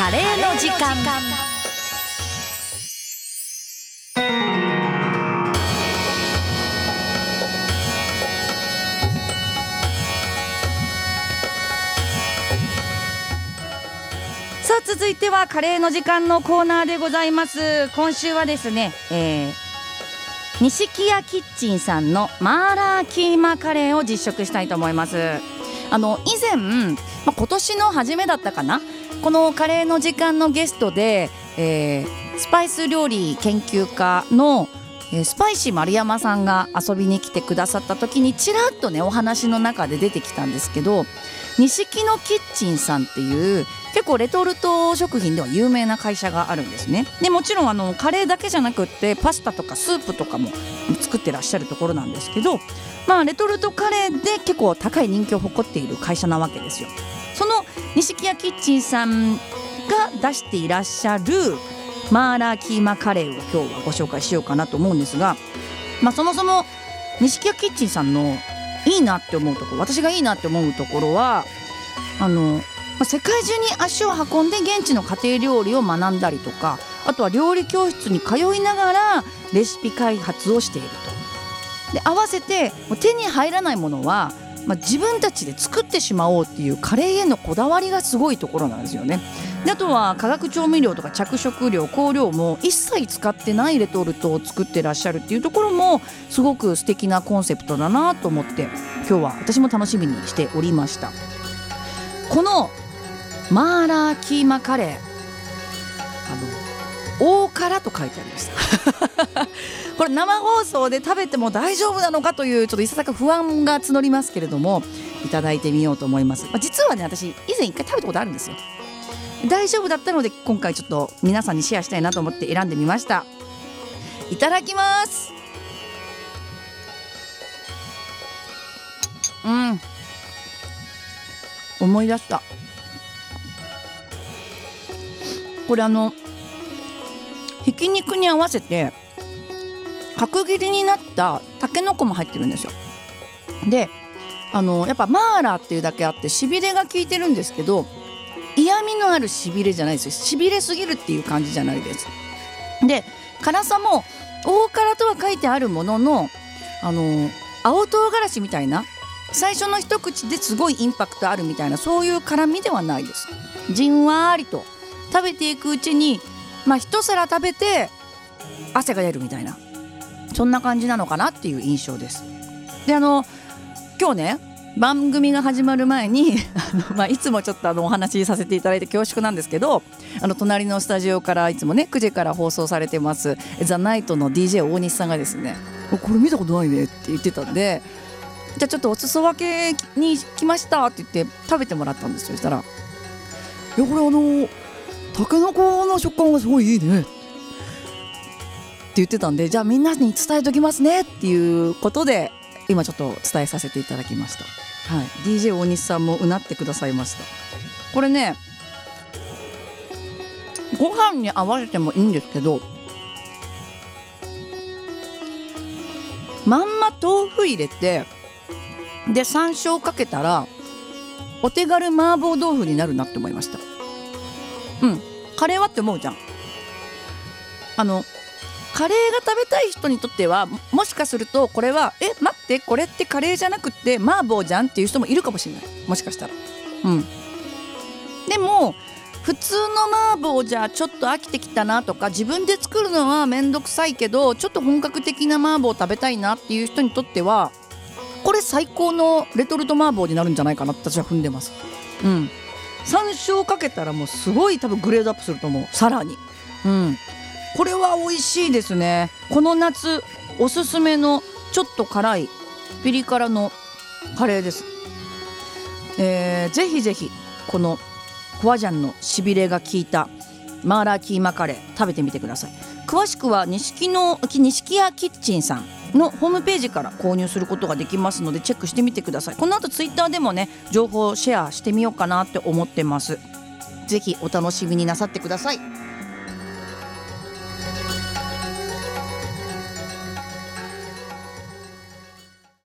カレーの時間。さあ続いてはカレーの時間のコーナーでございます。今週はですね、えー、錦屋キッチンさんのマーラーキーマカレーを実食したいと思います。あの以前、まあ、今年の初めだったかなこのカレーの時間のゲストで、えー、スパイス料理研究家のえスパイシー丸山さんが遊びに来てくださった時にちらっとねお話の中で出てきたんですけど錦のキッチンさんっていう結構レトルト食品では有名な会社があるんですね。でもちろんあのカレーだけじゃなくってパスタとかスープとかも作ってらっしゃるところなんですけどまあレトルトカレーで結構高い人気を誇っている会社なわけですよ。その錦屋キッチンさんが出していらっしゃるマーラーキーマカレーを今日はご紹介しようかなと思うんですが、まあ、そもそも錦屋キッチンさんのいいなって思うところ私がいいなって思うところはあの世界中に足を運んで現地の家庭料理を学んだりとかあとは料理教室に通いながらレシピ開発をしていると。で合わせて手に入らないものは、まあ、自分たちで作ってしまおうっていうカレーへのこだわりがすごいところなんですよね。であとは化学調味料とか着色料香料も一切使ってないレトルトを作ってらっしゃるっていうところもすごく素敵なコンセプトだなと思って今日は私も楽しみにしておりましたこのマーラーキーマカレーあの大辛と書いてありましたこれ生放送で食べても大丈夫なのかというちょっといささか不安が募りますけれどもいただいてみようと思います、まあ、実はね私以前一回食べたことあるんですよ。大丈夫だったので今回ちょっと皆さんにシェアしたいなと思って選んでみました。いただきます。うん。思い出した。これあのひき肉に合わせて角切りになったたけのこも入ってるんですよ。であのやっぱマーラーっていうだけあってしびれが効いてるんですけど嫌味のあるしびれじゃないです。よしびれすぎるっていう感じじゃないです。で辛さも大辛とは書いてあるもののあの青唐辛子みたいな最初の一口ですごいインパクトあるみたいなそういう辛みではないです。じんわりと食べていくうちにまあ一皿食べて汗が出るみたいな。そんな感じなのかなっていう印象です。であの今日ね番組が始まる前に、まあ、いつもちょっとあのお話しさせていただいて恐縮なんですけどあの隣のスタジオからいつもね9時から放送されてます「ザ・ナイトの DJ 大西さんがですね「これ見たことないね」って言ってたんで「じゃあちょっとお裾分けに来ました」って言って食べてもらったんですよ。そしたら「いやこれあのたけのこの食感がすごいいいね」って言ってたんでじゃあみんなに伝えときますねっていうことで今ちょっと伝えさせていただきました。はい、DJ 大西さんもうなってくださいました。これねご飯に合わせてもいいんですけどまんま豆腐入れてで山椒かけたらお手軽麻婆豆腐になるなって思いました。うん。カレーはって思うじゃん。あのカレーが食べたい人にとってはもしかするとこれはえ待ってこれってカレーじゃなくって麻婆じゃんっていう人もいるかもしれない。もしかしたら。うん。でも普通の麻婆じゃちょっと飽きてきたなとか自分で作るのは面倒くさいけどちょっと本格的な麻婆食べたいなっていう人にとってはこれ最高のレトルト麻婆になるんじゃないかな私は踏んでます。うん。山椒かけたらもうすごい多分グレードアップすると思う。さらに。うん。これは美味しいですね。この夏おすすめのちょっと辛いピリ辛のカレーです、えー、ぜひぜひこのホワジャンのしびれが効いたマーラーキーマカレー食べてみてください。詳しくは錦の錦屋キッチンさんのホームページから購入することができますのでチェックしてみてください。この後ツイッターでもね情報をシェアしてみようかなって思ってます。ぜひお楽しみになさってください。